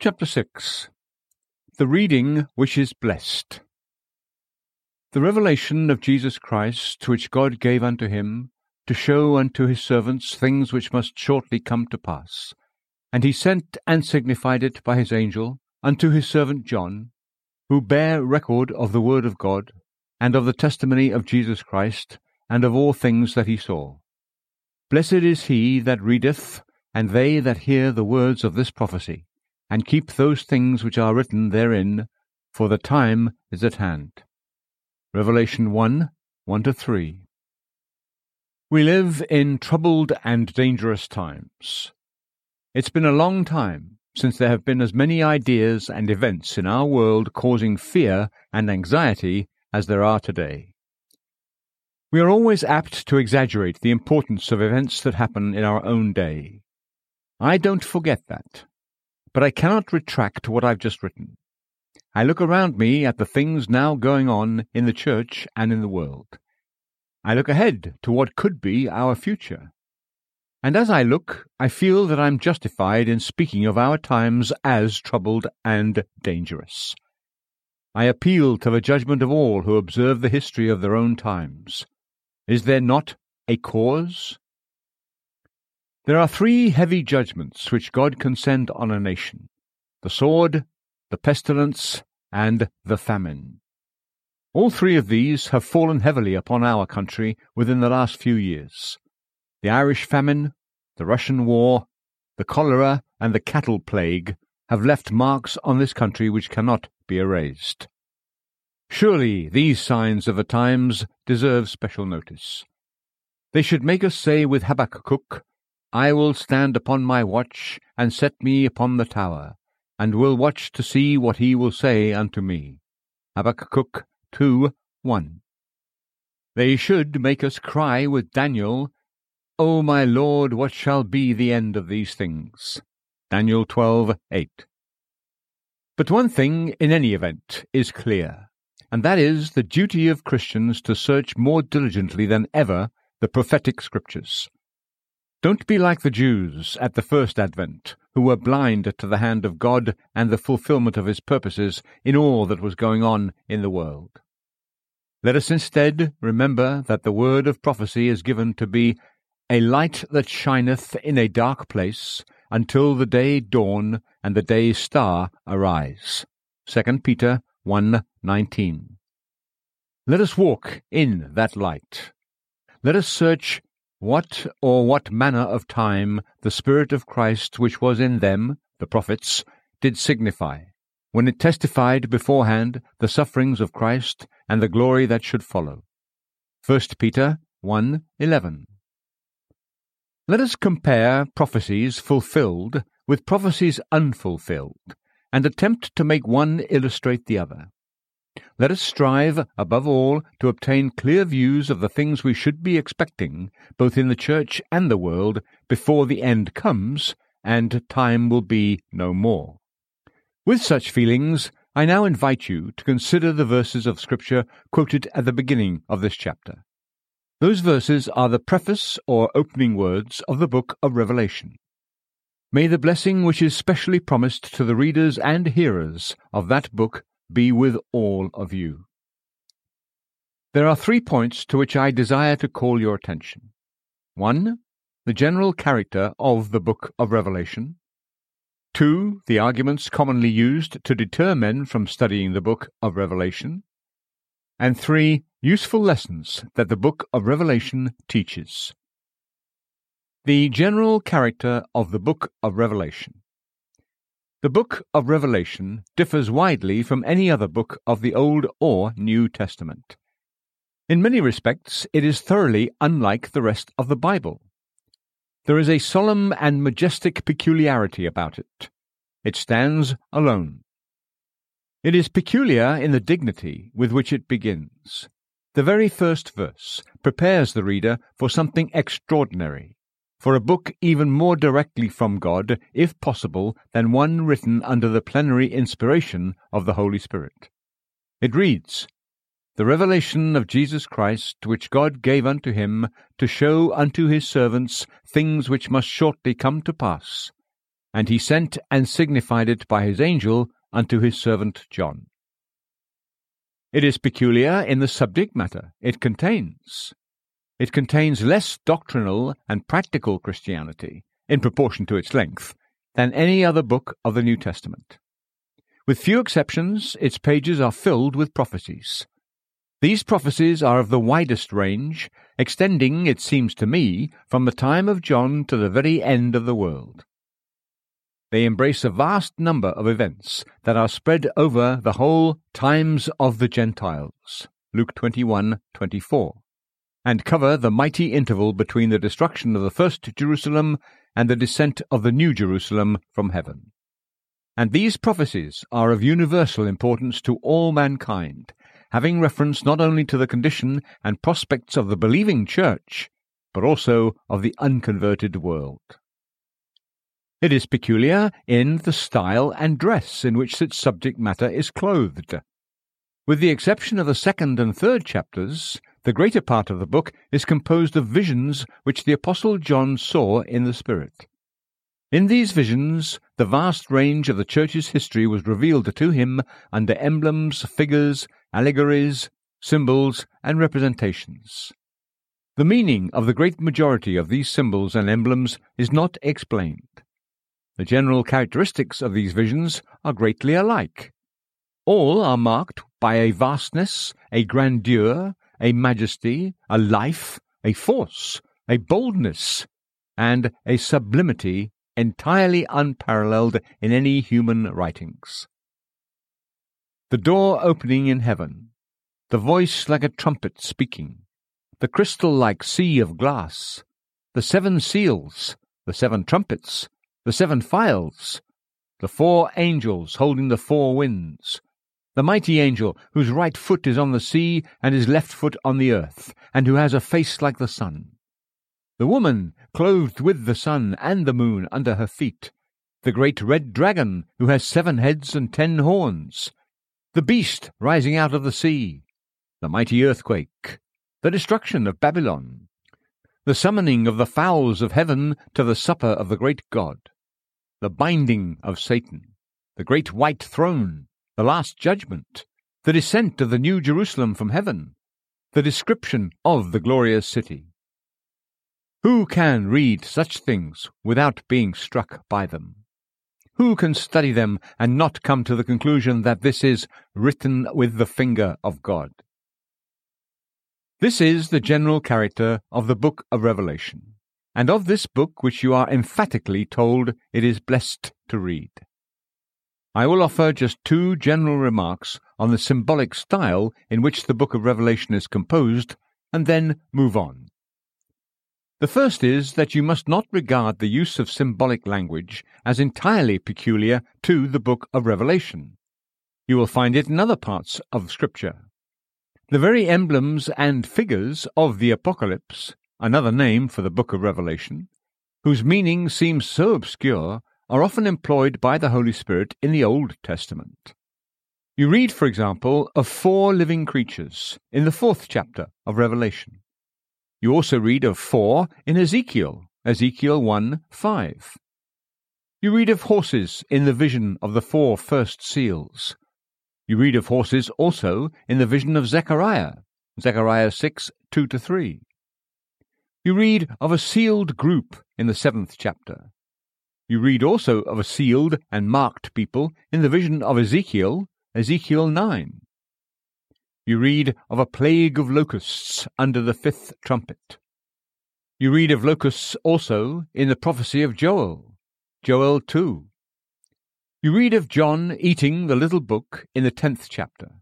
Chapter 6 The Reading which is Blessed The revelation of Jesus Christ, which God gave unto him, to show unto his servants things which must shortly come to pass. And he sent and signified it by his angel unto his servant John, who bare record of the word of God, and of the testimony of Jesus Christ, and of all things that he saw. Blessed is he that readeth, and they that hear the words of this prophecy and keep those things which are written therein, for the time is at hand. Revelation 1 1 to 3. We live in troubled and dangerous times. It's been a long time since there have been as many ideas and events in our world causing fear and anxiety as there are today. We are always apt to exaggerate the importance of events that happen in our own day. I don't forget that. But I cannot retract what I've just written. I look around me at the things now going on in the church and in the world. I look ahead to what could be our future. And as I look, I feel that I'm justified in speaking of our times as troubled and dangerous. I appeal to the judgment of all who observe the history of their own times. Is there not a cause? There are three heavy judgments which God can send on a nation the sword, the pestilence, and the famine. All three of these have fallen heavily upon our country within the last few years. The Irish famine, the Russian war, the cholera, and the cattle plague have left marks on this country which cannot be erased. Surely these signs of the times deserve special notice. They should make us say with Habakkuk I will stand upon my watch, and set me upon the tower, and will watch to see what he will say unto me. Habakkuk 2 1. They should make us cry with Daniel, O my Lord, what shall be the end of these things? Daniel twelve eight. But one thing, in any event, is clear, and that is the duty of Christians to search more diligently than ever the prophetic scriptures. Don't be like the Jews at the first advent, who were blind to the hand of God and the fulfillment of his purposes in all that was going on in the world. Let us instead remember that the word of prophecy is given to be a light that shineth in a dark place until the day dawn and the day star arise. 2 Peter 1:19. Let us walk in that light. Let us search what or what manner of time the Spirit of Christ which was in them, the prophets, did signify, when it testified beforehand the sufferings of Christ and the glory that should follow. 1 Peter 1 11. Let us compare prophecies fulfilled with prophecies unfulfilled, and attempt to make one illustrate the other. Let us strive, above all, to obtain clear views of the things we should be expecting, both in the Church and the world, before the end comes, and time will be no more. With such feelings, I now invite you to consider the verses of Scripture quoted at the beginning of this chapter. Those verses are the preface or opening words of the book of Revelation. May the blessing which is specially promised to the readers and hearers of that book be with all of you. There are three points to which I desire to call your attention. One, the general character of the book of Revelation. Two, the arguments commonly used to deter men from studying the book of Revelation. And three, useful lessons that the book of Revelation teaches. The general character of the book of Revelation. The book of Revelation differs widely from any other book of the Old or New Testament. In many respects, it is thoroughly unlike the rest of the Bible. There is a solemn and majestic peculiarity about it. It stands alone. It is peculiar in the dignity with which it begins. The very first verse prepares the reader for something extraordinary for a book even more directly from God, if possible, than one written under the plenary inspiration of the Holy Spirit. It reads, The revelation of Jesus Christ, which God gave unto him, to show unto his servants things which must shortly come to pass. and he sent and signified it by his angel unto his servant John. It is peculiar in the subject matter it contains. It contains less doctrinal and practical Christianity, in proportion to its length, than any other book of the New Testament. With few exceptions, its pages are filled with prophecies. These prophecies are of the widest range, extending, it seems to me, from the time of John to the very end of the world. They embrace a vast number of events that are spread over the whole times of the Gentiles, Luke 21:24, and cover the mighty interval between the destruction of the first Jerusalem and the descent of the new Jerusalem from heaven. And these prophecies are of universal importance to all mankind, having reference not only to the condition and prospects of the believing church, but also of the unconverted world. It is peculiar in the style and dress in which its subject matter is clothed. With the exception of the second and third chapters, the greater part of the book is composed of visions which the Apostle John saw in the Spirit. In these visions, the vast range of the Church's history was revealed to him under emblems, figures, allegories, symbols, and representations. The meaning of the great majority of these symbols and emblems is not explained. The general characteristics of these visions are greatly alike. All are marked by a vastness, a grandeur, a majesty, a life, a force, a boldness, and a sublimity entirely unparalleled in any human writings. The door opening in heaven, the voice like a trumpet speaking, the crystal like sea of glass, the seven seals, the seven trumpets, the seven phials, the four angels holding the four winds, the mighty angel whose right foot is on the sea and his left foot on the earth, and who has a face like the sun, the woman clothed with the sun and the moon under her feet, the great red dragon who has seven heads and ten horns, the beast rising out of the sea, the mighty earthquake, the destruction of Babylon, the summoning of the fowls of heaven to the supper of the great God, the binding of Satan, the great white throne, the last judgment, the descent of the new Jerusalem from heaven, the description of the glorious city. Who can read such things without being struck by them? Who can study them and not come to the conclusion that this is written with the finger of God? This is the general character of the book of Revelation and of this book which you are emphatically told it is blessed to read. I will offer just two general remarks on the symbolic style in which the book of Revelation is composed, and then move on. The first is that you must not regard the use of symbolic language as entirely peculiar to the book of Revelation. You will find it in other parts of Scripture. The very emblems and figures of the Apocalypse another name for the book of Revelation, whose meaning seems so obscure, are often employed by the Holy Spirit in the Old Testament. You read, for example, of four living creatures in the fourth chapter of Revelation. You also read of four in Ezekiel, Ezekiel 1 5. You read of horses in the vision of the four first seals. You read of horses also in the vision of Zechariah, Zechariah 6 2 3. You read of a sealed group in the seventh chapter. You read also of a sealed and marked people in the vision of Ezekiel, Ezekiel 9. You read of a plague of locusts under the fifth trumpet. You read of locusts also in the prophecy of Joel, Joel 2. You read of John eating the little book in the tenth chapter.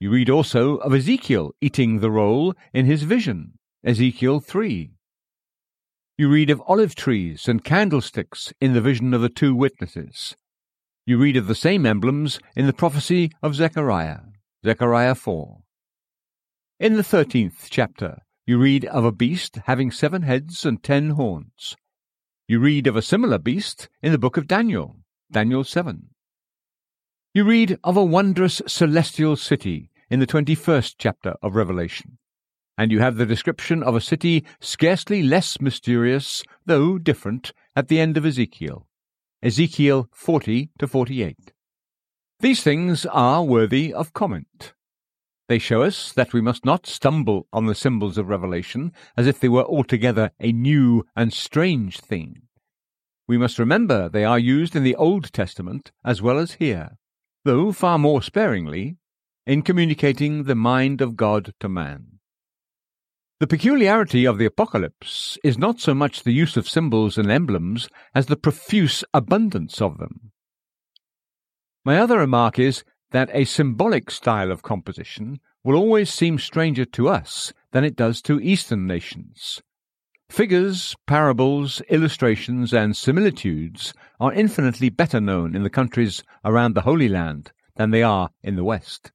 You read also of Ezekiel eating the roll in his vision, Ezekiel 3. You read of olive trees and candlesticks in the vision of the two witnesses. You read of the same emblems in the prophecy of Zechariah, Zechariah 4. In the thirteenth chapter, you read of a beast having seven heads and ten horns. You read of a similar beast in the book of Daniel, Daniel 7. You read of a wondrous celestial city in the twenty first chapter of Revelation and you have the description of a city scarcely less mysterious, though different, at the end of Ezekiel. Ezekiel 40 to 48. These things are worthy of comment. They show us that we must not stumble on the symbols of Revelation as if they were altogether a new and strange thing. We must remember they are used in the Old Testament as well as here, though far more sparingly, in communicating the mind of God to man. The peculiarity of the Apocalypse is not so much the use of symbols and emblems as the profuse abundance of them. My other remark is that a symbolic style of composition will always seem stranger to us than it does to Eastern nations. Figures, parables, illustrations, and similitudes are infinitely better known in the countries around the Holy Land than they are in the West.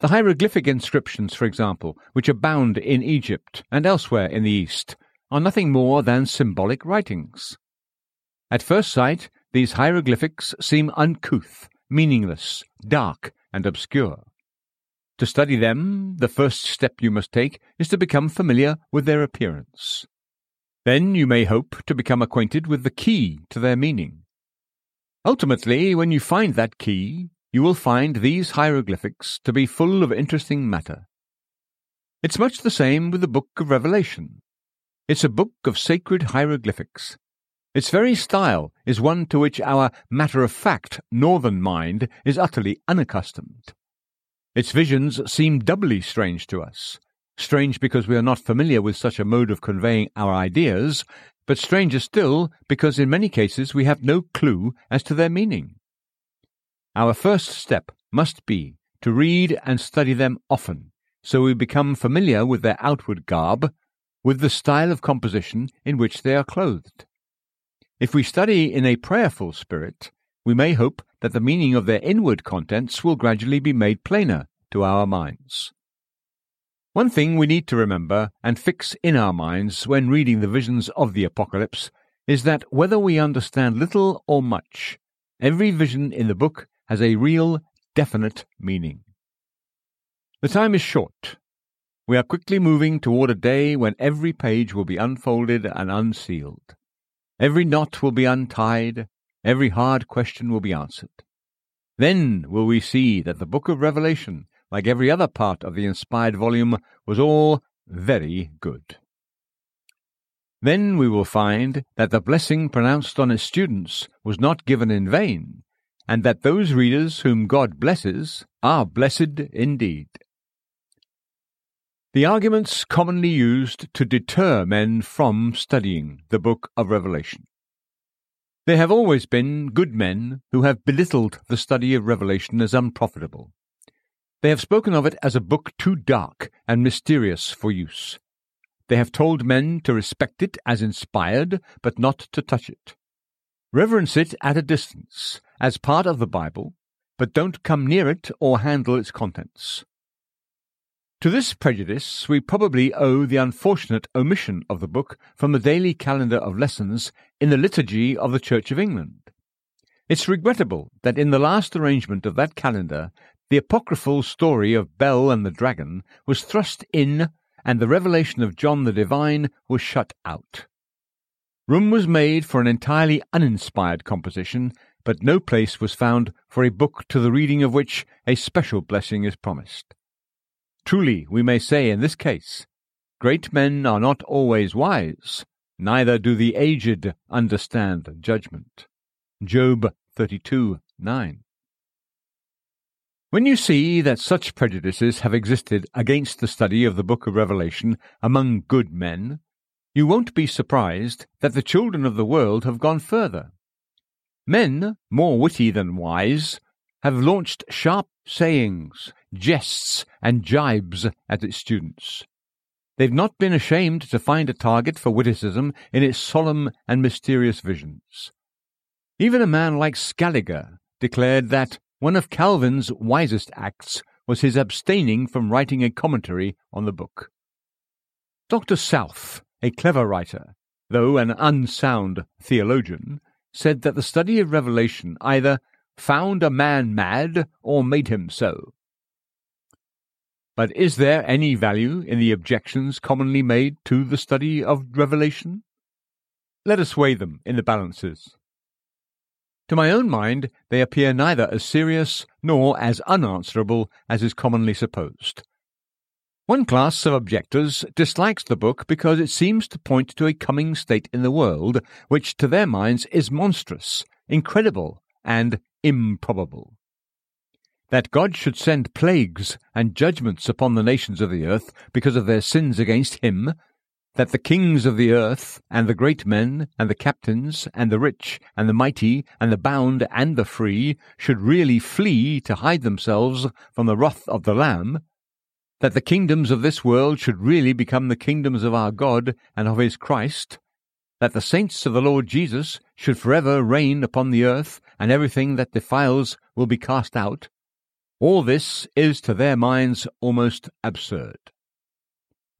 The hieroglyphic inscriptions, for example, which abound in Egypt and elsewhere in the East, are nothing more than symbolic writings. At first sight, these hieroglyphics seem uncouth, meaningless, dark, and obscure. To study them, the first step you must take is to become familiar with their appearance. Then you may hope to become acquainted with the key to their meaning. Ultimately, when you find that key, you will find these hieroglyphics to be full of interesting matter. It's much the same with the book of Revelation. It's a book of sacred hieroglyphics, its very style is one to which our matter of fact northern mind is utterly unaccustomed. Its visions seem doubly strange to us. Strange because we are not familiar with such a mode of conveying our ideas, but stranger still because in many cases we have no clue as to their meaning. Our first step must be to read and study them often, so we become familiar with their outward garb, with the style of composition in which they are clothed. If we study in a prayerful spirit, we may hope that the meaning of their inward contents will gradually be made plainer to our minds. One thing we need to remember and fix in our minds when reading the visions of the Apocalypse is that whether we understand little or much, every vision in the book has a real, definite meaning. The time is short. We are quickly moving toward a day when every page will be unfolded and unsealed. Every knot will be untied, every hard question will be answered. Then will we see that the book of Revelation, like every other part of the inspired volume, was all very good. Then we will find that the blessing pronounced on its students was not given in vain, and that those readers whom God blesses are blessed indeed. The arguments commonly used to deter men from studying the book of Revelation. There have always been good men who have belittled the study of Revelation as unprofitable. They have spoken of it as a book too dark and mysterious for use. They have told men to respect it as inspired, but not to touch it. Reverence it at a distance, as part of the Bible, but don't come near it or handle its contents. To this prejudice we probably owe the unfortunate omission of the book from the daily calendar of lessons in the liturgy of the Church of England. It's regrettable that in the last arrangement of that calendar the apocryphal story of Bel and the dragon was thrust in and the revelation of John the Divine was shut out. Room was made for an entirely uninspired composition, but no place was found for a book to the reading of which a special blessing is promised. Truly, we may say in this case, great men are not always wise, neither do the aged understand judgment. Job 32 9. When you see that such prejudices have existed against the study of the book of Revelation among good men, you won't be surprised that the children of the world have gone further. Men, more witty than wise, have launched sharp sayings, jests, and jibes at its students. They've not been ashamed to find a target for witticism in its solemn and mysterious visions. Even a man like Scaliger declared that one of Calvin's wisest acts was his abstaining from writing a commentary on the book. Dr. South, a clever writer, though an unsound theologian, said that the study of Revelation either found a man mad or made him so. But is there any value in the objections commonly made to the study of Revelation? Let us weigh them in the balances. To my own mind, they appear neither as serious nor as unanswerable as is commonly supposed. One class of objectors dislikes the book because it seems to point to a coming state in the world which to their minds is monstrous, incredible, and improbable. That God should send plagues and judgments upon the nations of the earth because of their sins against him, that the kings of the earth, and the great men, and the captains, and the rich, and the mighty, and the bound, and the free, should really flee to hide themselves from the wrath of the Lamb, that the kingdoms of this world should really become the kingdoms of our God and of his Christ, that the saints of the Lord Jesus should forever reign upon the earth, and everything that defiles will be cast out, all this is to their minds almost absurd.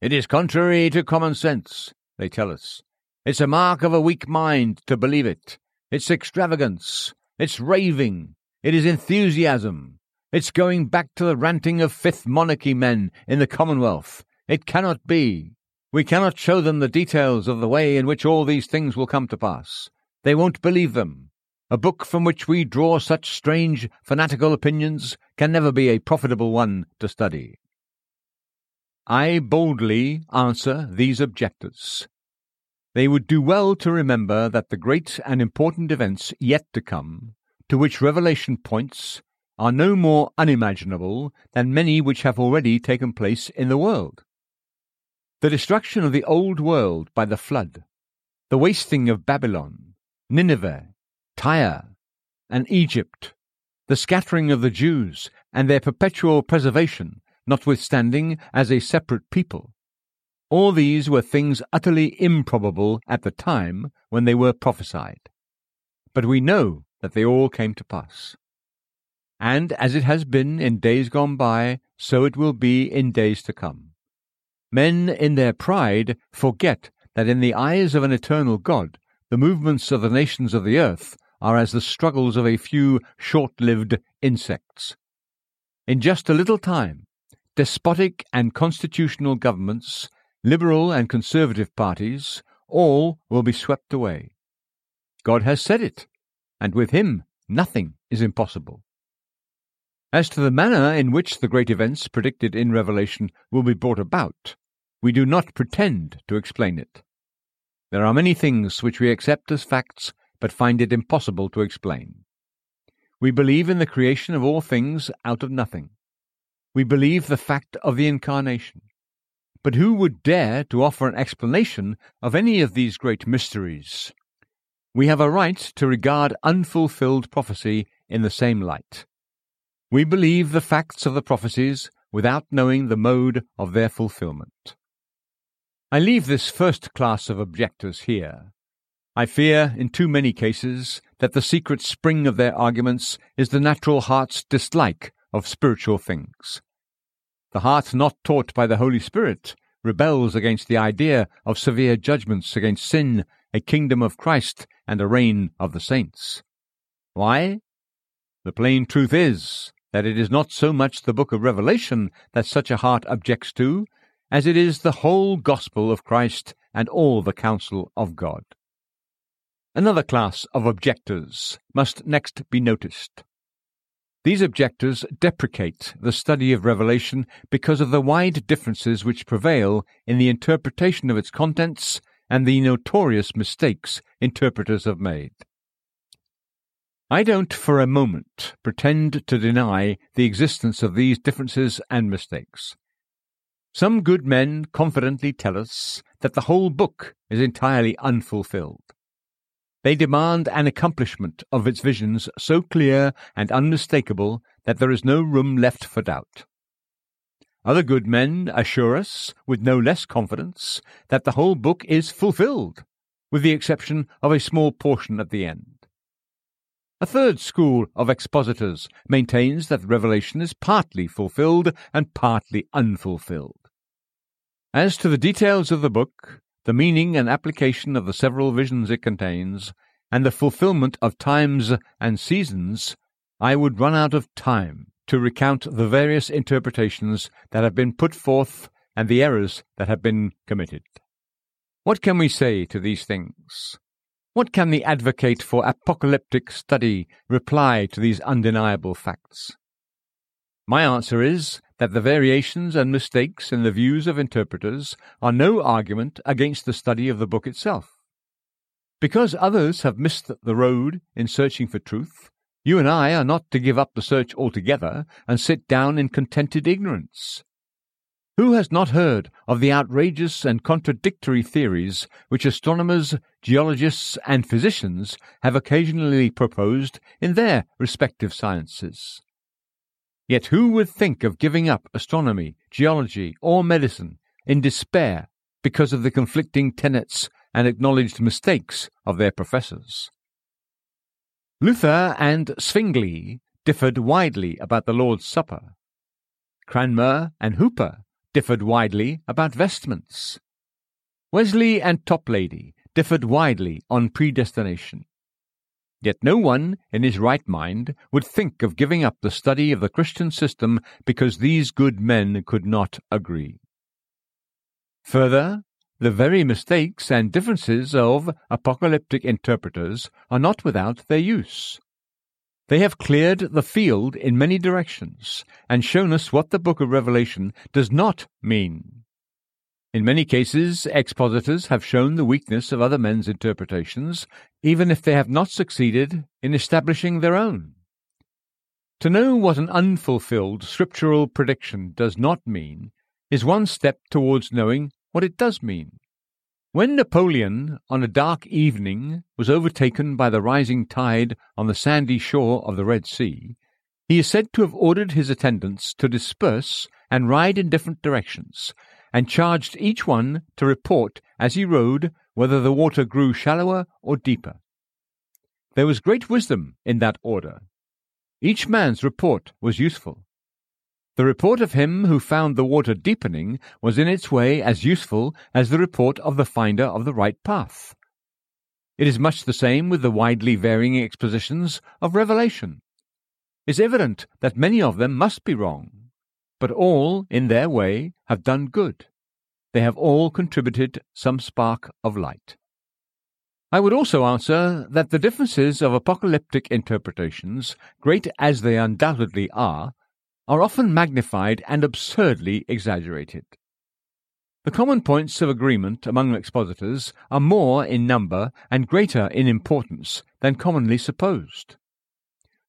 It is contrary to common sense, they tell us. It's a mark of a weak mind to believe it. It's extravagance. It's raving. It is enthusiasm. It's going back to the ranting of Fifth Monarchy men in the Commonwealth. It cannot be. We cannot show them the details of the way in which all these things will come to pass. They won't believe them. A book from which we draw such strange, fanatical opinions can never be a profitable one to study. I boldly answer these objectors. They would do well to remember that the great and important events yet to come, to which Revelation points, are no more unimaginable than many which have already taken place in the world. The destruction of the old world by the flood, the wasting of Babylon, Nineveh, Tyre, and Egypt, the scattering of the Jews, and their perpetual preservation, notwithstanding, as a separate people. All these were things utterly improbable at the time when they were prophesied. But we know that they all came to pass and as it has been in days gone by, so it will be in days to come. Men in their pride forget that in the eyes of an eternal God, the movements of the nations of the earth are as the struggles of a few short lived insects. In just a little time, despotic and constitutional governments, liberal and conservative parties, all will be swept away. God has said it, and with him nothing is impossible. As to the manner in which the great events predicted in Revelation will be brought about, we do not pretend to explain it. There are many things which we accept as facts, but find it impossible to explain. We believe in the creation of all things out of nothing. We believe the fact of the Incarnation. But who would dare to offer an explanation of any of these great mysteries? We have a right to regard unfulfilled prophecy in the same light. We believe the facts of the prophecies without knowing the mode of their fulfillment. I leave this first class of objectors here. I fear, in too many cases, that the secret spring of their arguments is the natural heart's dislike of spiritual things. The heart not taught by the Holy Spirit rebels against the idea of severe judgments against sin, a kingdom of Christ, and a reign of the saints. Why? The plain truth is that it is not so much the book of Revelation that such a heart objects to, as it is the whole gospel of Christ and all the counsel of God. Another class of objectors must next be noticed. These objectors deprecate the study of Revelation because of the wide differences which prevail in the interpretation of its contents and the notorious mistakes interpreters have made. I don't for a moment pretend to deny the existence of these differences and mistakes. Some good men confidently tell us that the whole book is entirely unfulfilled. They demand an accomplishment of its visions so clear and unmistakable that there is no room left for doubt. Other good men assure us, with no less confidence, that the whole book is fulfilled, with the exception of a small portion at the end. A third school of expositors maintains that Revelation is partly fulfilled and partly unfulfilled. As to the details of the book, the meaning and application of the several visions it contains, and the fulfillment of times and seasons, I would run out of time to recount the various interpretations that have been put forth and the errors that have been committed. What can we say to these things? What can the advocate for apocalyptic study reply to these undeniable facts? My answer is that the variations and mistakes in the views of interpreters are no argument against the study of the book itself. Because others have missed the road in searching for truth, you and I are not to give up the search altogether and sit down in contented ignorance. Who has not heard of the outrageous and contradictory theories which astronomers, geologists, and physicians have occasionally proposed in their respective sciences? Yet who would think of giving up astronomy, geology, or medicine in despair because of the conflicting tenets and acknowledged mistakes of their professors? Luther and Zwingli differed widely about the Lord's Supper. Cranmer and Hooper differed widely about vestments. Wesley and Toplady differed widely on predestination. Yet no one in his right mind would think of giving up the study of the Christian system because these good men could not agree. Further, the very mistakes and differences of apocalyptic interpreters are not without their use. They have cleared the field in many directions and shown us what the book of Revelation does not mean. In many cases, expositors have shown the weakness of other men's interpretations, even if they have not succeeded in establishing their own. To know what an unfulfilled scriptural prediction does not mean is one step towards knowing what it does mean. When Napoleon, on a dark evening, was overtaken by the rising tide on the sandy shore of the Red Sea, he is said to have ordered his attendants to disperse and ride in different directions, and charged each one to report as he rode whether the water grew shallower or deeper. There was great wisdom in that order. Each man's report was useful. The report of him who found the water deepening was in its way as useful as the report of the finder of the right path. It is much the same with the widely varying expositions of Revelation. It's evident that many of them must be wrong, but all, in their way, have done good. They have all contributed some spark of light. I would also answer that the differences of apocalyptic interpretations, great as they undoubtedly are, are often magnified and absurdly exaggerated. The common points of agreement among expositors are more in number and greater in importance than commonly supposed.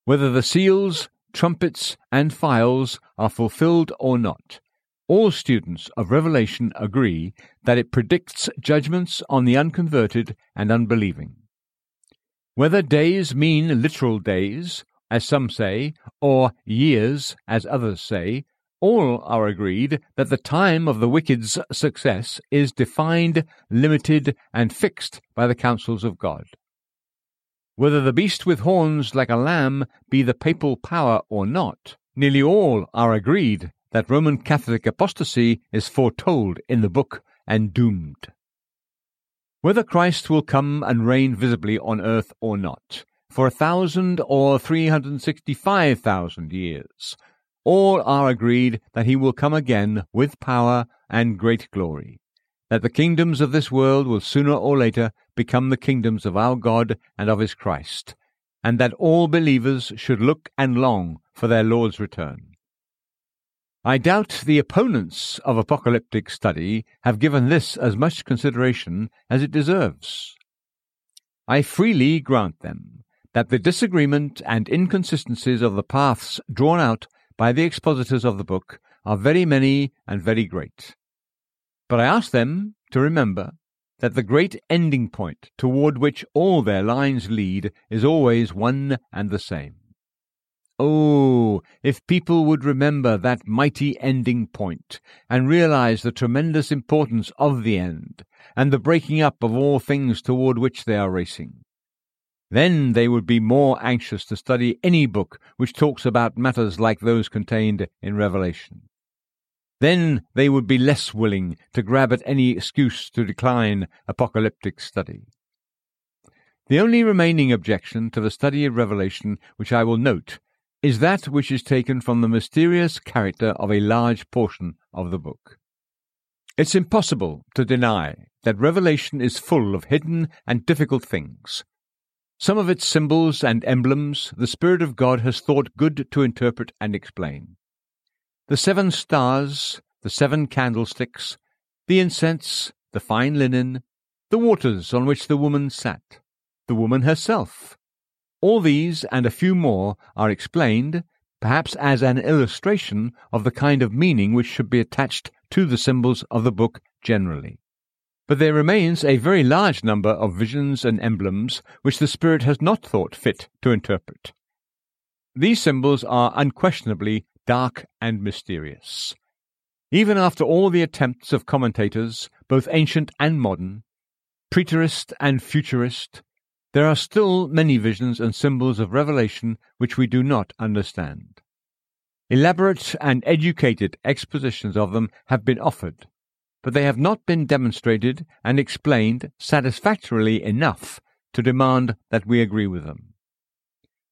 Whether the seals, trumpets, and phials are fulfilled or not. All students of Revelation agree that it predicts judgments on the unconverted and unbelieving. Whether days mean literal days, as some say, or years, as others say, all are agreed that the time of the wicked's success is defined, limited, and fixed by the counsels of God. Whether the beast with horns like a lamb be the papal power or not, nearly all are agreed that Roman Catholic apostasy is foretold in the book and doomed. Whether Christ will come and reign visibly on earth or not, for a thousand or three hundred and sixty-five thousand years, all are agreed that he will come again with power and great glory that the kingdoms of this world will sooner or later become the kingdoms of our God and of his Christ, and that all believers should look and long for their Lord's return. I doubt the opponents of apocalyptic study have given this as much consideration as it deserves. I freely grant them that the disagreement and inconsistencies of the paths drawn out by the expositors of the book are very many and very great. But I ask them to remember that the great ending point toward which all their lines lead is always one and the same. Oh, if people would remember that mighty ending point and realize the tremendous importance of the end and the breaking up of all things toward which they are racing. Then they would be more anxious to study any book which talks about matters like those contained in Revelation. Then they would be less willing to grab at any excuse to decline apocalyptic study. The only remaining objection to the study of Revelation which I will note is that which is taken from the mysterious character of a large portion of the book. It's impossible to deny that Revelation is full of hidden and difficult things. Some of its symbols and emblems the Spirit of God has thought good to interpret and explain. The seven stars, the seven candlesticks, the incense, the fine linen, the waters on which the woman sat, the woman herself. All these and a few more are explained, perhaps as an illustration of the kind of meaning which should be attached to the symbols of the book generally. But there remains a very large number of visions and emblems which the Spirit has not thought fit to interpret. These symbols are unquestionably dark and mysterious. Even after all the attempts of commentators, both ancient and modern, preterist and futurist, there are still many visions and symbols of revelation which we do not understand. Elaborate and educated expositions of them have been offered, but they have not been demonstrated and explained satisfactorily enough to demand that we agree with them.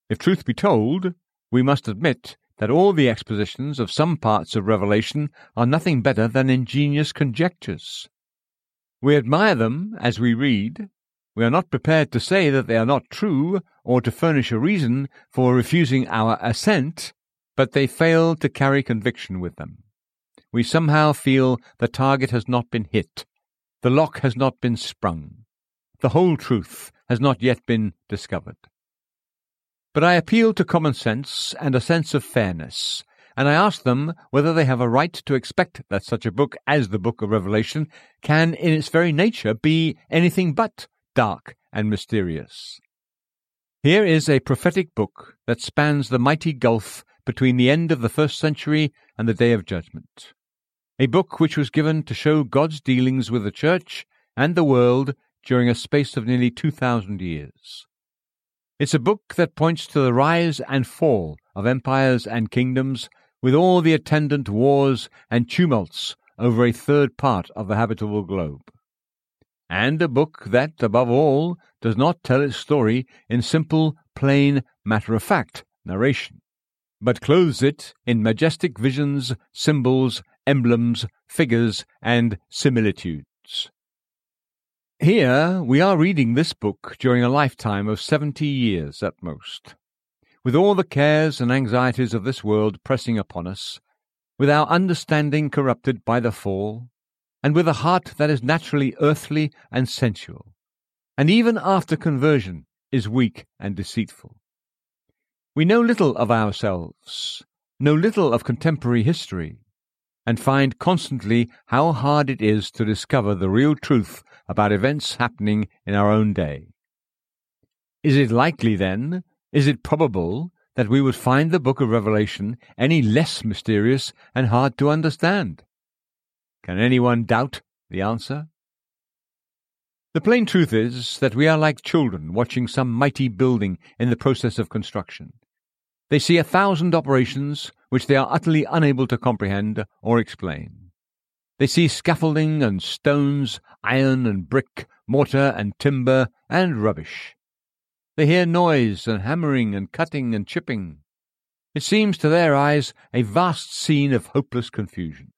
If truth be told, we must admit that all the expositions of some parts of Revelation are nothing better than ingenious conjectures. We admire them as we read. We are not prepared to say that they are not true or to furnish a reason for refusing our assent, but they fail to carry conviction with them. We somehow feel the target has not been hit, the lock has not been sprung, the whole truth has not yet been discovered. But I appeal to common sense and a sense of fairness, and I ask them whether they have a right to expect that such a book as the Book of Revelation can, in its very nature, be anything but dark and mysterious. Here is a prophetic book that spans the mighty gulf between the end of the first century and the day of judgment. A book which was given to show God's dealings with the church and the world during a space of nearly 2,000 years. It's a book that points to the rise and fall of empires and kingdoms, with all the attendant wars and tumults over a third part of the habitable globe. And a book that, above all, does not tell its story in simple, plain, matter of fact narration, but clothes it in majestic visions, symbols, emblems, figures, and similitudes. Here we are reading this book during a lifetime of seventy years at most. With all the cares and anxieties of this world pressing upon us, with our understanding corrupted by the fall, and with a heart that is naturally earthly and sensual, and even after conversion is weak and deceitful. We know little of ourselves, know little of contemporary history, and find constantly how hard it is to discover the real truth about events happening in our own day. Is it likely, then, is it probable, that we would find the book of Revelation any less mysterious and hard to understand? Can anyone doubt the answer? The plain truth is that we are like children watching some mighty building in the process of construction. They see a thousand operations which they are utterly unable to comprehend or explain. They see scaffolding and stones, iron and brick, mortar and timber and rubbish. They hear noise and hammering and cutting and chipping. It seems to their eyes a vast scene of hopeless confusion.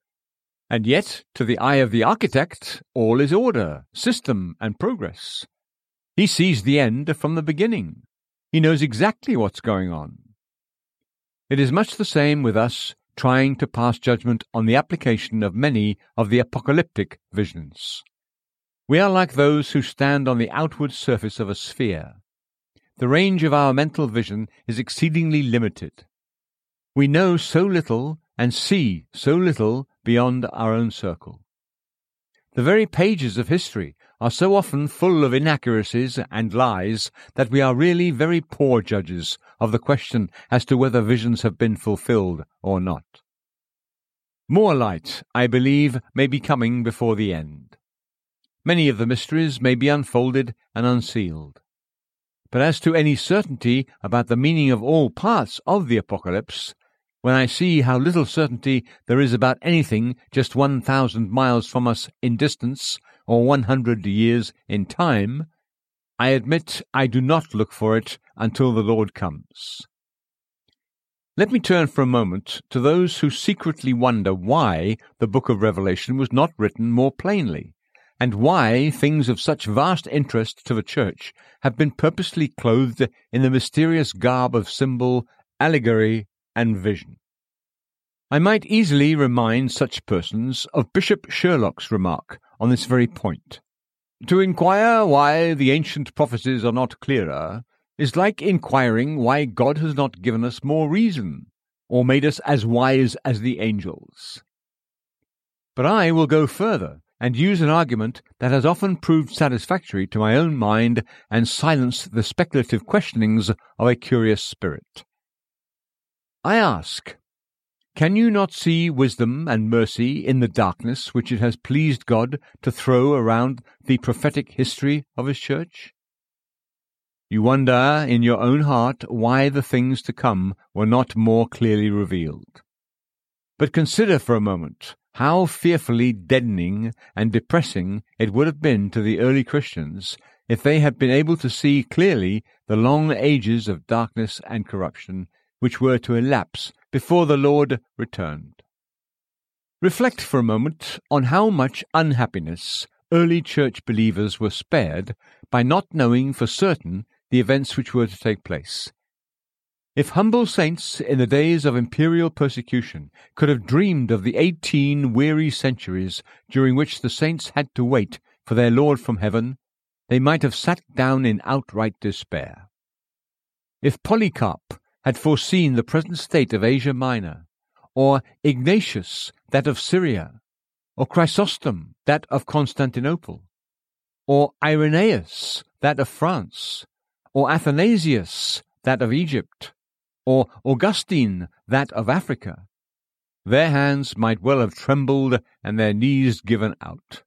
And yet, to the eye of the architect, all is order, system, and progress. He sees the end from the beginning. He knows exactly what's going on. It is much the same with us trying to pass judgment on the application of many of the apocalyptic visions. We are like those who stand on the outward surface of a sphere. The range of our mental vision is exceedingly limited. We know so little and see so little beyond our own circle. The very pages of history are so often full of inaccuracies and lies that we are really very poor judges of the question as to whether visions have been fulfilled or not. More light, I believe, may be coming before the end. Many of the mysteries may be unfolded and unsealed. But as to any certainty about the meaning of all parts of the Apocalypse, when I see how little certainty there is about anything just one thousand miles from us in distance or one hundred years in time, I admit I do not look for it until the Lord comes. Let me turn for a moment to those who secretly wonder why the book of Revelation was not written more plainly, and why things of such vast interest to the Church have been purposely clothed in the mysterious garb of symbol, allegory, and vision. I might easily remind such persons of Bishop Sherlock's remark on this very point. To inquire why the ancient prophecies are not clearer is like inquiring why God has not given us more reason, or made us as wise as the angels. But I will go further and use an argument that has often proved satisfactory to my own mind and silenced the speculative questionings of a curious spirit. I ask, can you not see wisdom and mercy in the darkness which it has pleased God to throw around the prophetic history of His Church? You wonder in your own heart why the things to come were not more clearly revealed. But consider for a moment how fearfully deadening and depressing it would have been to the early Christians if they had been able to see clearly the long ages of darkness and corruption which were to elapse before the Lord returned. Reflect for a moment on how much unhappiness early church believers were spared by not knowing for certain the events which were to take place. If humble saints in the days of imperial persecution could have dreamed of the eighteen weary centuries during which the saints had to wait for their Lord from heaven, they might have sat down in outright despair. If Polycarp had foreseen the present state of Asia Minor, or Ignatius that of Syria, or Chrysostom that of Constantinople, or Irenaeus that of France, or Athanasius, that of Egypt, or Augustine, that of Africa, their hands might well have trembled and their knees given out.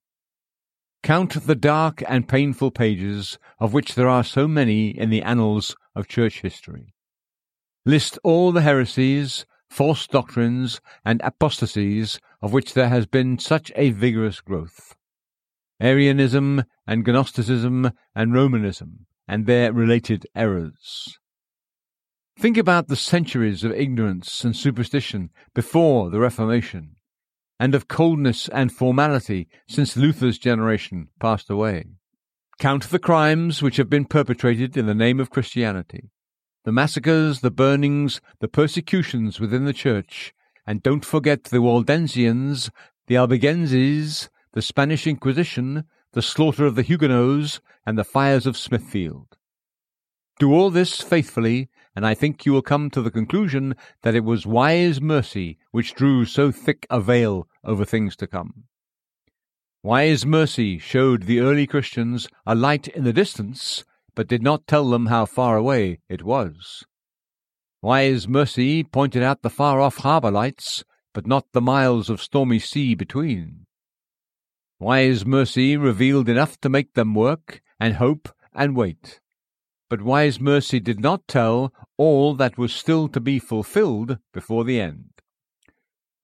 Count the dark and painful pages, of which there are so many in the annals of church history. List all the heresies, false doctrines, and apostasies of which there has been such a vigorous growth. Arianism and Gnosticism and Romanism, and their related errors. Think about the centuries of ignorance and superstition before the Reformation, and of coldness and formality since Luther's generation passed away. Count the crimes which have been perpetrated in the name of Christianity, the massacres, the burnings, the persecutions within the Church, and don't forget the Waldensians, the Albigenses, the Spanish Inquisition, the slaughter of the Huguenots, and the fires of Smithfield. Do all this faithfully, and I think you will come to the conclusion that it was wise mercy which drew so thick a veil over things to come. Wise mercy showed the early Christians a light in the distance, but did not tell them how far away it was. Wise mercy pointed out the far off harbour lights, but not the miles of stormy sea between. Wise mercy revealed enough to make them work and hope and wait. But wise mercy did not tell all that was still to be fulfilled before the end.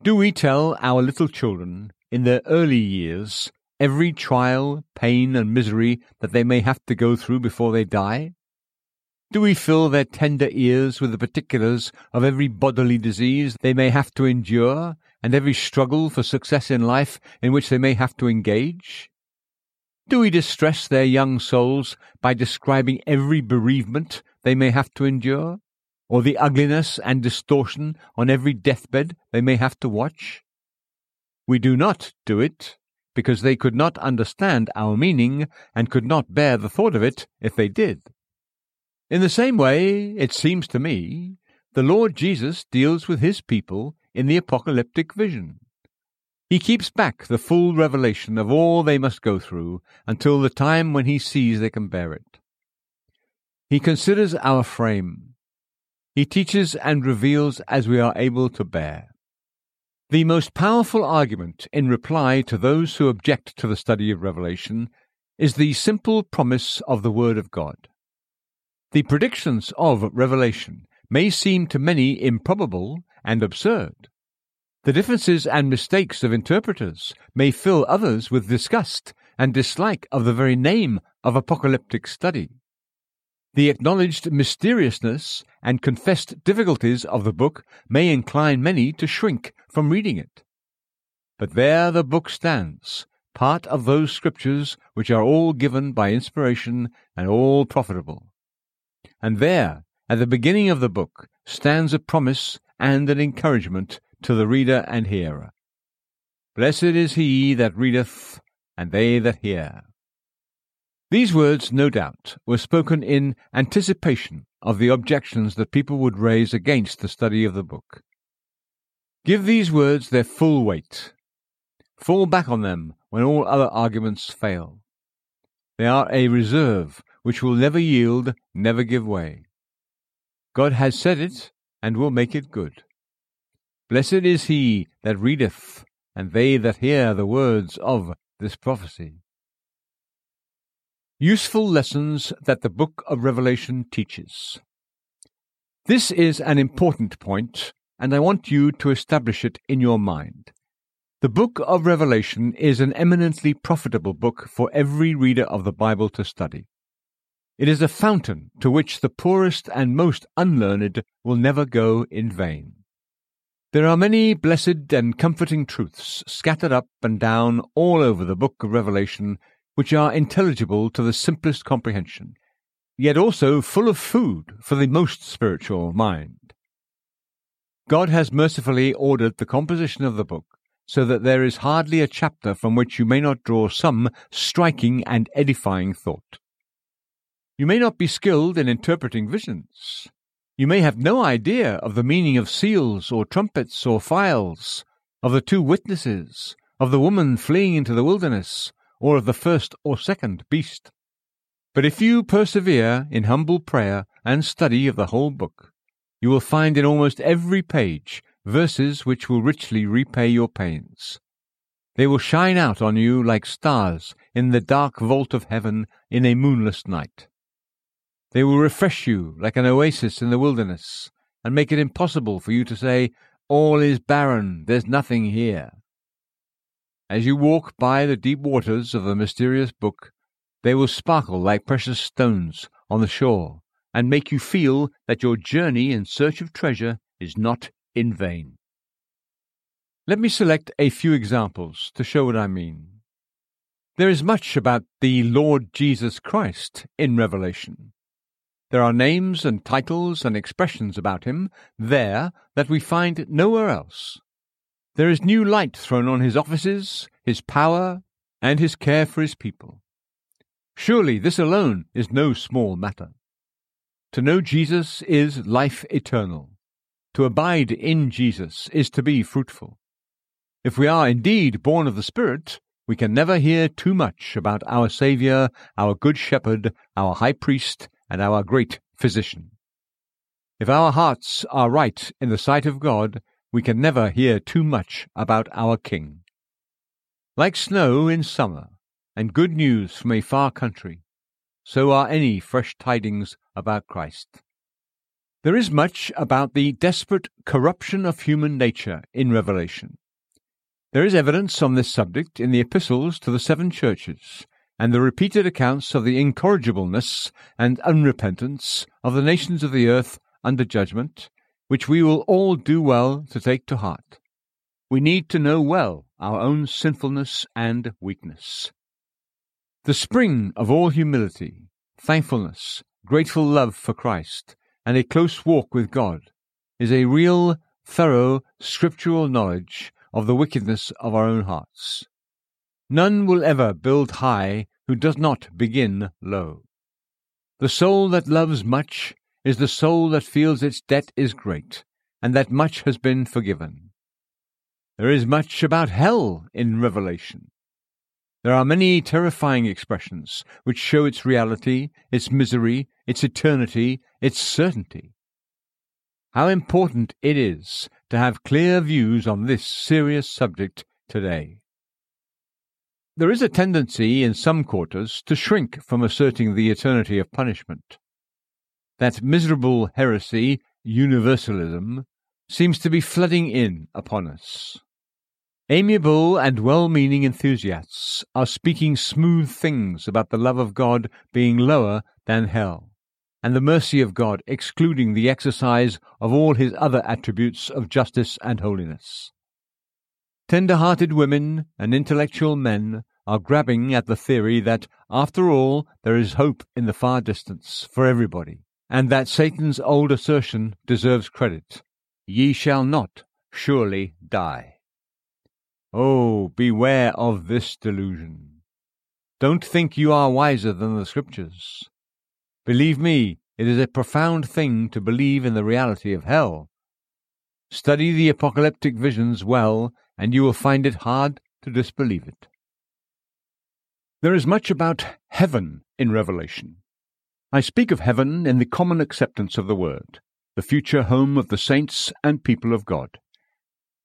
Do we tell our little children in their early years every trial, pain, and misery that they may have to go through before they die? Do we fill their tender ears with the particulars of every bodily disease they may have to endure and every struggle for success in life in which they may have to engage? Do we distress their young souls by describing every bereavement they may have to endure, or the ugliness and distortion on every deathbed they may have to watch? We do not do it because they could not understand our meaning and could not bear the thought of it if they did. In the same way, it seems to me, the Lord Jesus deals with his people in the apocalyptic vision. He keeps back the full revelation of all they must go through until the time when he sees they can bear it. He considers our frame. He teaches and reveals as we are able to bear. The most powerful argument in reply to those who object to the study of Revelation is the simple promise of the Word of God. The predictions of Revelation may seem to many improbable and absurd. The differences and mistakes of interpreters may fill others with disgust and dislike of the very name of apocalyptic study. The acknowledged mysteriousness and confessed difficulties of the book may incline many to shrink from reading it. But there the book stands, part of those scriptures which are all given by inspiration and all profitable. And there, at the beginning of the book, stands a promise and an encouragement to the reader and hearer. Blessed is he that readeth, and they that hear. These words, no doubt, were spoken in anticipation of the objections that people would raise against the study of the book. Give these words their full weight. Fall back on them when all other arguments fail. They are a reserve which will never yield, never give way. God has said it, and will make it good. Blessed is he that readeth, and they that hear the words of this prophecy. Useful lessons that the book of Revelation teaches. This is an important point, and I want you to establish it in your mind. The book of Revelation is an eminently profitable book for every reader of the Bible to study. It is a fountain to which the poorest and most unlearned will never go in vain. There are many blessed and comforting truths scattered up and down all over the book of Revelation which are intelligible to the simplest comprehension, yet also full of food for the most spiritual mind. God has mercifully ordered the composition of the book so that there is hardly a chapter from which you may not draw some striking and edifying thought. You may not be skilled in interpreting visions. You may have no idea of the meaning of seals or trumpets or phials, of the two witnesses, of the woman fleeing into the wilderness, or of the first or second beast. But if you persevere in humble prayer and study of the whole book, you will find in almost every page verses which will richly repay your pains. They will shine out on you like stars in the dark vault of heaven in a moonless night. They will refresh you like an oasis in the wilderness, and make it impossible for you to say, All is barren, there's nothing here. As you walk by the deep waters of the mysterious book, they will sparkle like precious stones on the shore, and make you feel that your journey in search of treasure is not in vain. Let me select a few examples to show what I mean. There is much about the Lord Jesus Christ in Revelation. There are names and titles and expressions about him there that we find nowhere else. There is new light thrown on his offices, his power, and his care for his people. Surely this alone is no small matter. To know Jesus is life eternal. To abide in Jesus is to be fruitful. If we are indeed born of the Spirit, we can never hear too much about our Saviour, our Good Shepherd, our High Priest, and our Great Physician. If our hearts are right in the sight of God, we can never hear too much about our King. Like snow in summer, and good news from a far country, so are any fresh tidings about Christ. There is much about the desperate corruption of human nature in Revelation. There is evidence on this subject in the epistles to the seven churches, and the repeated accounts of the incorrigibleness and unrepentance of the nations of the earth under judgment, which we will all do well to take to heart. We need to know well our own sinfulness and weakness. The spring of all humility, thankfulness, grateful love for Christ, and a close walk with God is a real, thorough, scriptural knowledge of the wickedness of our own hearts. None will ever build high who does not begin low. The soul that loves much is the soul that feels its debt is great, and that much has been forgiven. There is much about hell in Revelation. There are many terrifying expressions which show its reality, its misery, its eternity, its certainty. How important it is to have clear views on this serious subject today. There is a tendency in some quarters to shrink from asserting the eternity of punishment that miserable heresy, universalism, seems to be flooding in upon us. Amiable and well meaning enthusiasts are speaking smooth things about the love of God being lower than hell. and the mercy of God excluding the exercise of all his other attributes of justice and holiness. Tender hearted women and intellectual men are grabbing at the theory that, after all, there is hope in the far distance for everybody, and that Satan's old assertion deserves credit Ye shall not surely die. Oh, beware of this delusion. Don't think you are wiser than the Scriptures. Believe me, it is a profound thing to believe in the reality of hell. Study the apocalyptic visions well, and you will find it hard to disbelieve it. There is much about heaven in Revelation. I speak of heaven in the common acceptance of the word, the future home of the saints and people of God.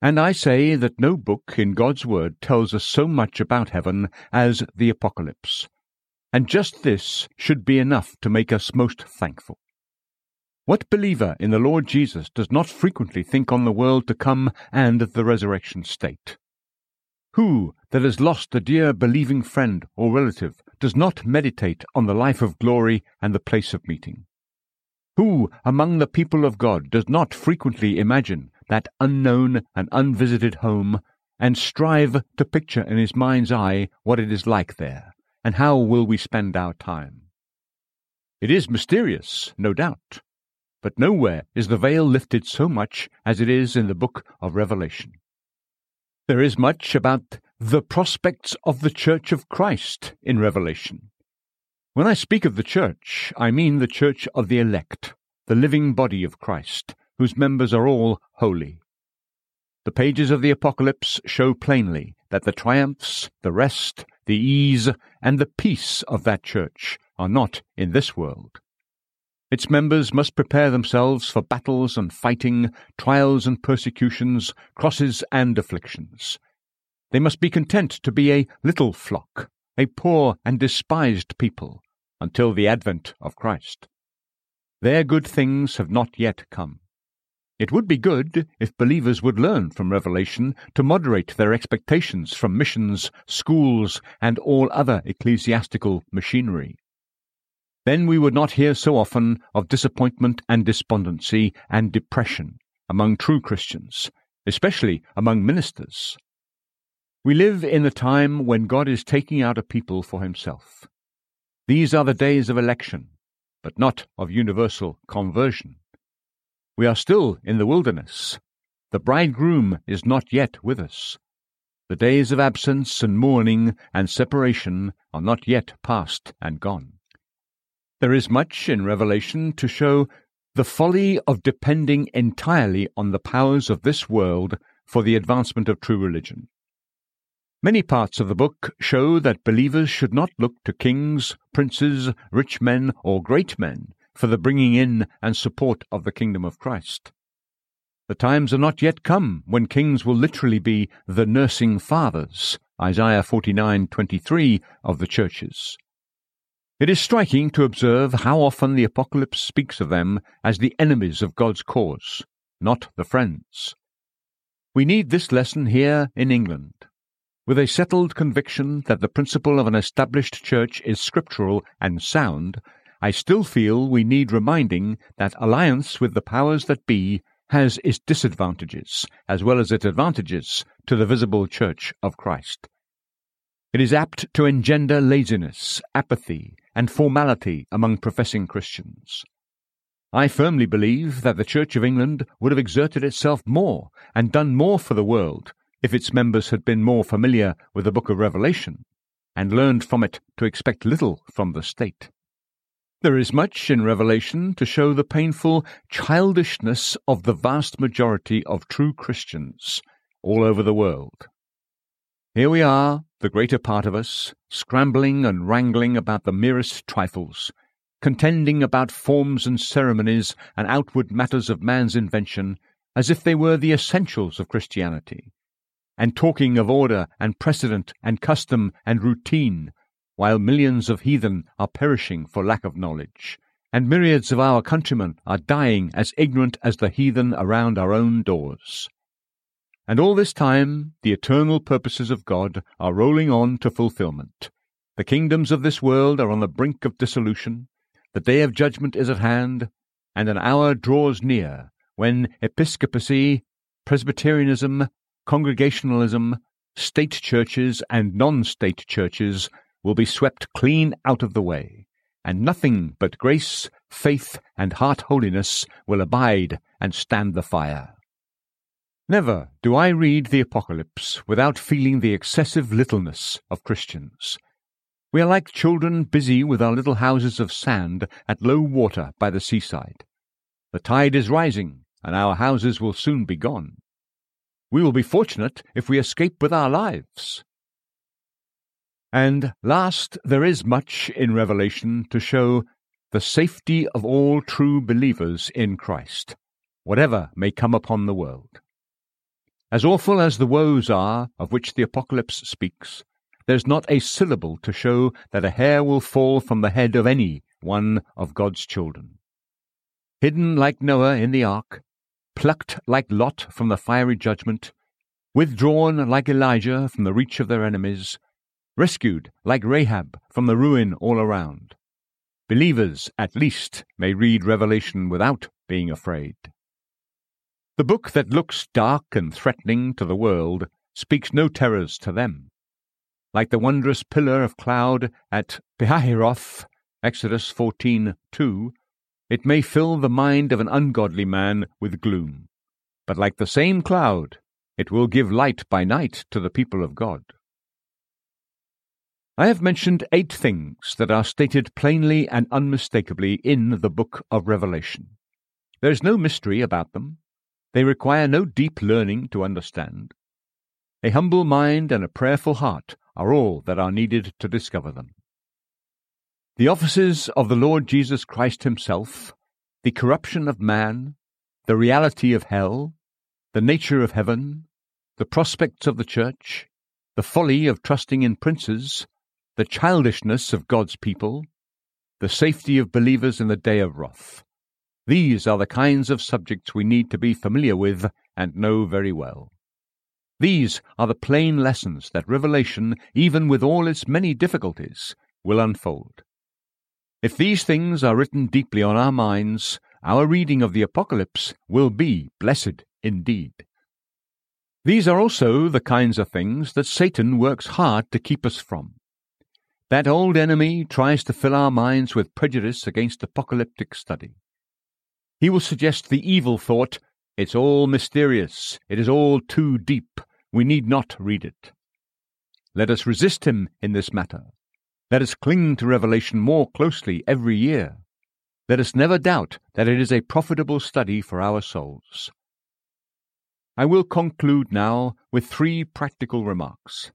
And I say that no book in God's Word tells us so much about heaven as the Apocalypse, and just this should be enough to make us most thankful. What believer in the Lord Jesus does not frequently think on the world to come and the resurrection state? Who that has lost a dear believing friend or relative does not meditate on the life of glory and the place of meeting? Who among the people of God does not frequently imagine that unknown and unvisited home, and strive to picture in his mind's eye what it is like there, and how will we spend our time. It is mysterious, no doubt, but nowhere is the veil lifted so much as it is in the book of Revelation. There is much about the prospects of the Church of Christ in Revelation. When I speak of the Church, I mean the Church of the elect, the living body of Christ, whose members are all holy. The pages of the Apocalypse show plainly that the triumphs, the rest, the ease, and the peace of that church are not in this world. Its members must prepare themselves for battles and fighting, trials and persecutions, crosses and afflictions. They must be content to be a little flock, a poor and despised people, until the advent of Christ. Their good things have not yet come. It would be good if believers would learn from Revelation to moderate their expectations from missions, schools, and all other ecclesiastical machinery. Then we would not hear so often of disappointment and despondency and depression among true Christians, especially among ministers. We live in the time when God is taking out a people for himself. These are the days of election, but not of universal conversion. We are still in the wilderness. The bridegroom is not yet with us. The days of absence and mourning and separation are not yet past and gone. There is much in Revelation to show the folly of depending entirely on the powers of this world for the advancement of true religion. Many parts of the book show that believers should not look to kings, princes, rich men, or great men for the bringing in and support of the kingdom of Christ. The times are not yet come when kings will literally be the nursing fathers, Isaiah 49:23 of the churches. It is striking to observe how often the apocalypse speaks of them as the enemies of God's cause, not the friends. We need this lesson here in England. With a settled conviction that the principle of an established church is scriptural and sound, I still feel we need reminding that alliance with the powers that be has its disadvantages as well as its advantages to the visible Church of Christ. It is apt to engender laziness, apathy, and formality among professing Christians. I firmly believe that the Church of England would have exerted itself more and done more for the world if its members had been more familiar with the book of Revelation and learned from it to expect little from the state. There is much in Revelation to show the painful childishness of the vast majority of true Christians all over the world. Here we are, the greater part of us, scrambling and wrangling about the merest trifles, contending about forms and ceremonies and outward matters of man's invention as if they were the essentials of Christianity, and talking of order and precedent and custom and routine while millions of heathen are perishing for lack of knowledge, and myriads of our countrymen are dying as ignorant as the heathen around our own doors. And all this time the eternal purposes of God are rolling on to fulfillment. The kingdoms of this world are on the brink of dissolution. The day of judgment is at hand, and an hour draws near when episcopacy, Presbyterianism, Congregationalism, state churches, and non state churches will be swept clean out of the way, and nothing but grace, faith, and heart holiness will abide and stand the fire. Never do I read the Apocalypse without feeling the excessive littleness of Christians. We are like children busy with our little houses of sand at low water by the seaside. The tide is rising, and our houses will soon be gone. We will be fortunate if we escape with our lives. And last, there is much in Revelation to show the safety of all true believers in Christ, whatever may come upon the world. As awful as the woes are of which the Apocalypse speaks, there's not a syllable to show that a hair will fall from the head of any one of God's children. Hidden like Noah in the ark, plucked like Lot from the fiery judgment, withdrawn like Elijah from the reach of their enemies, rescued like Rahab from the ruin all around. Believers, at least, may read Revelation without being afraid. The book that looks dark and threatening to the world speaks no terrors to them. Like the wondrous pillar of cloud at Pihahiroth, Exodus 14:2, it may fill the mind of an ungodly man with gloom. But like the same cloud, it will give light by night to the people of God. I have mentioned eight things that are stated plainly and unmistakably in the book of Revelation. There is no mystery about them. They require no deep learning to understand. A humble mind and a prayerful heart are all that are needed to discover them. The offices of the Lord Jesus Christ Himself, the corruption of man, the reality of hell, the nature of heaven, the prospects of the church, the folly of trusting in princes, the childishness of God's people, the safety of believers in the day of wrath. These are the kinds of subjects we need to be familiar with and know very well. These are the plain lessons that Revelation, even with all its many difficulties, will unfold. If these things are written deeply on our minds, our reading of the Apocalypse will be blessed indeed. These are also the kinds of things that Satan works hard to keep us from. That old enemy tries to fill our minds with prejudice against apocalyptic study. He will suggest the evil thought, it's all mysterious, it is all too deep, we need not read it. Let us resist him in this matter. Let us cling to Revelation more closely every year. Let us never doubt that it is a profitable study for our souls. I will conclude now with three practical remarks.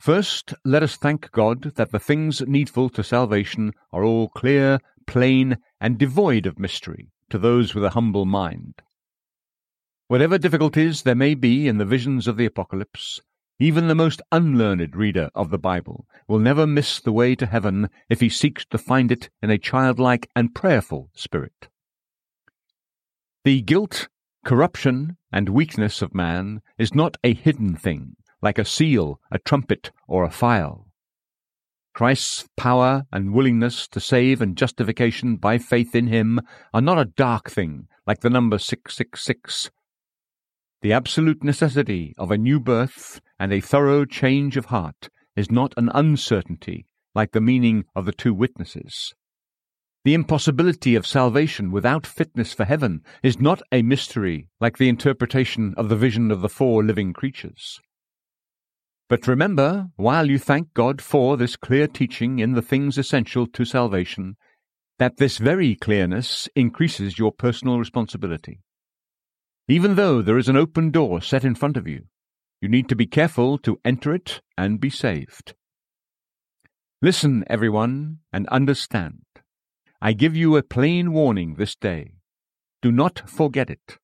First, let us thank God that the things needful to salvation are all clear, plain, and devoid of mystery to those with a humble mind. Whatever difficulties there may be in the visions of the Apocalypse, even the most unlearned reader of the Bible will never miss the way to heaven if he seeks to find it in a childlike and prayerful spirit. The guilt, corruption, and weakness of man is not a hidden thing like a seal, a trumpet, or a phial. Christ's power and willingness to save and justification by faith in him are not a dark thing like the number 666. The absolute necessity of a new birth and a thorough change of heart is not an uncertainty like the meaning of the two witnesses. The impossibility of salvation without fitness for heaven is not a mystery like the interpretation of the vision of the four living creatures. But remember, while you thank God for this clear teaching in the things essential to salvation, that this very clearness increases your personal responsibility. Even though there is an open door set in front of you, you need to be careful to enter it and be saved. Listen, everyone, and understand. I give you a plain warning this day. Do not forget it.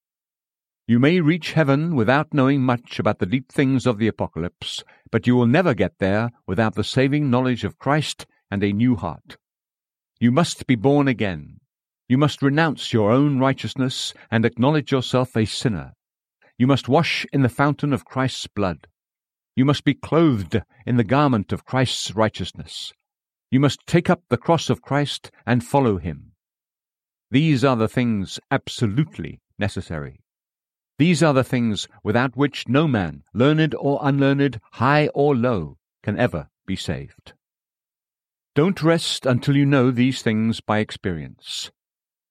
You may reach heaven without knowing much about the deep things of the apocalypse, but you will never get there without the saving knowledge of Christ and a new heart. You must be born again. You must renounce your own righteousness and acknowledge yourself a sinner. You must wash in the fountain of Christ's blood. You must be clothed in the garment of Christ's righteousness. You must take up the cross of Christ and follow him. These are the things absolutely necessary. These are the things without which no man, learned or unlearned, high or low, can ever be saved. Don't rest until you know these things by experience.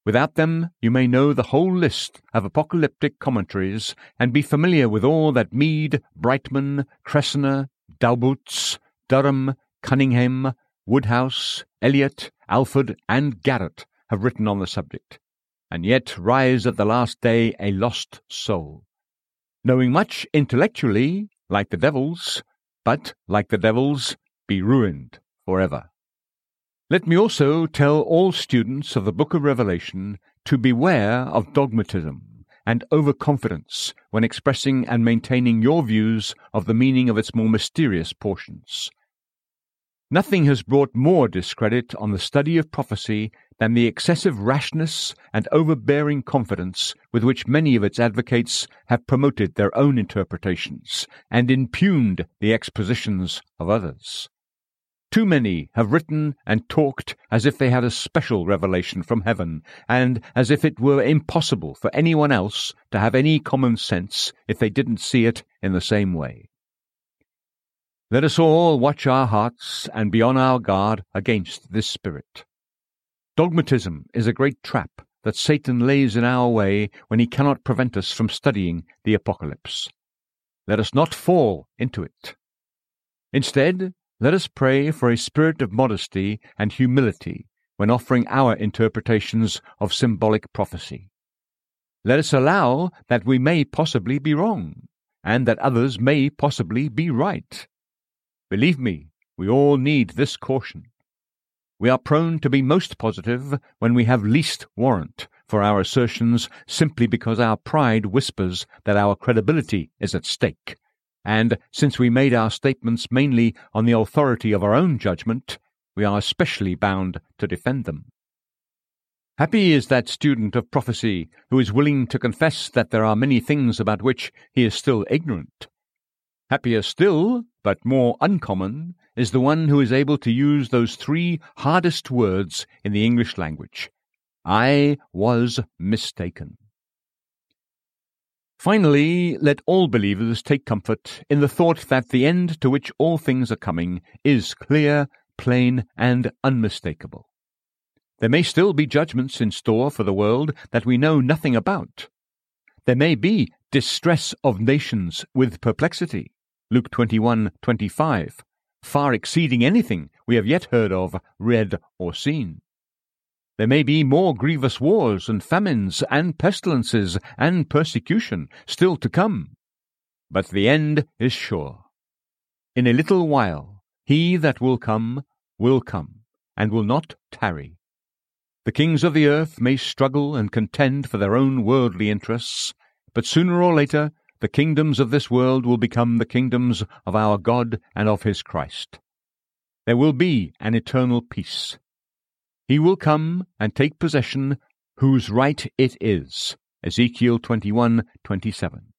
Without them, you may know the whole list of apocalyptic commentaries and be familiar with all that Mede, Brightman, Cressener, Daubuz, Durham, Cunningham, Woodhouse, Elliott, Alford, and Garratt have written on the subject, and yet rise at the last day a lost soul, knowing much intellectually, like the devils, but, like the devils, be ruined forever. Let me also tell all students of the book of Revelation to beware of dogmatism and overconfidence when expressing and maintaining your views of the meaning of its more mysterious portions. Nothing has brought more discredit on the study of prophecy than the excessive rashness and overbearing confidence with which many of its advocates have promoted their own interpretations and impugned the expositions of others. Too many have written and talked as if they had a special revelation from heaven, and as if it were impossible for anyone else to have any common sense if they didn't see it in the same way. Let us all watch our hearts and be on our guard against this spirit. Dogmatism is a great trap that Satan lays in our way when he cannot prevent us from studying the Apocalypse. Let us not fall into it. Instead, let us pray for a spirit of modesty and humility when offering our interpretations of symbolic prophecy. Let us allow that we may possibly be wrong, and that others may possibly be right. Believe me, we all need this caution. We are prone to be most positive when we have least warrant for our assertions simply because our pride whispers that our credibility is at stake and since we made our statements mainly on the authority of our own judgment, we are especially bound to defend them. Happy is that student of prophecy who is willing to confess that there are many things about which he is still ignorant. Happier still, but more uncommon, is the one who is able to use those three hardest words in the English language I was mistaken. Finally, let all believers take comfort in the thought that the end to which all things are coming is clear, plain, and unmistakable. There may still be judgments in store for the world that we know nothing about. There may be distress of nations with perplexity, Luke 21:25, far exceeding anything we have yet heard of, read, or seen. There may be more grievous wars and famines and pestilences and persecution still to come, but the end is sure. In a little while he that will come will come, and will not tarry. The kings of the earth may struggle and contend for their own worldly interests, but sooner or later the kingdoms of this world will become the kingdoms of our God and of his Christ. There will be an eternal peace he will come and take possession whose right it is. Ezekiel 21:27.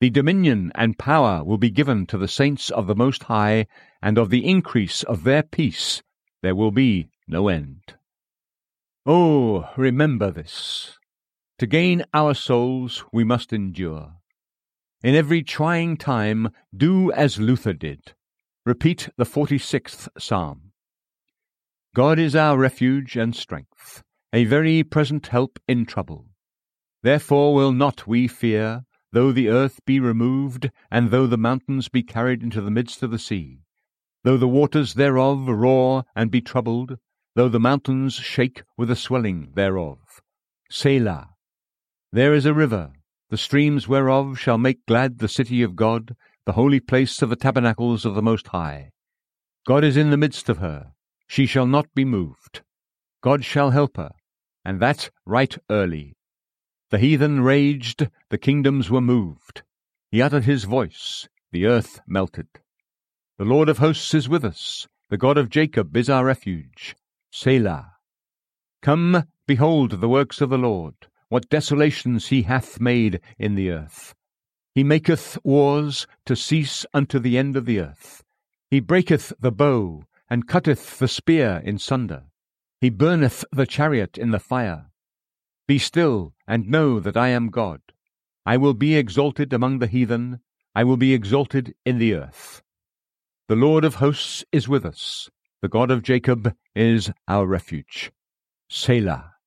The dominion and power will be given to the saints of the Most High, and of the increase of their peace there will be no end. Oh, remember this. To gain our souls we must endure. In every trying time, do as Luther did. Repeat the 46th Psalm. God is our refuge and strength, a very present help in trouble. Therefore will not we fear, though the earth be removed, and though the mountains be carried into the midst of the sea, though the waters thereof roar and be troubled, though the mountains shake with the swelling thereof. Selah. There is a river, the streams whereof shall make glad the city of God, the holy place of the tabernacles of the Most High. God is in the midst of her. She shall not be moved. God shall help her, and that right early. The heathen raged, the kingdoms were moved. He uttered his voice, the earth melted. The Lord of hosts is with us, the God of Jacob is our refuge. Selah. Come, behold the works of the Lord, what desolations he hath made in the earth. He maketh wars to cease unto the end of the earth. He breaketh the bow, and cutteth the spear in sunder. He burneth the chariot in the fire. Be still, and know that I am God. I will be exalted among the heathen, I will be exalted in the earth. The Lord of hosts is with us, the God of Jacob is our refuge. Selah.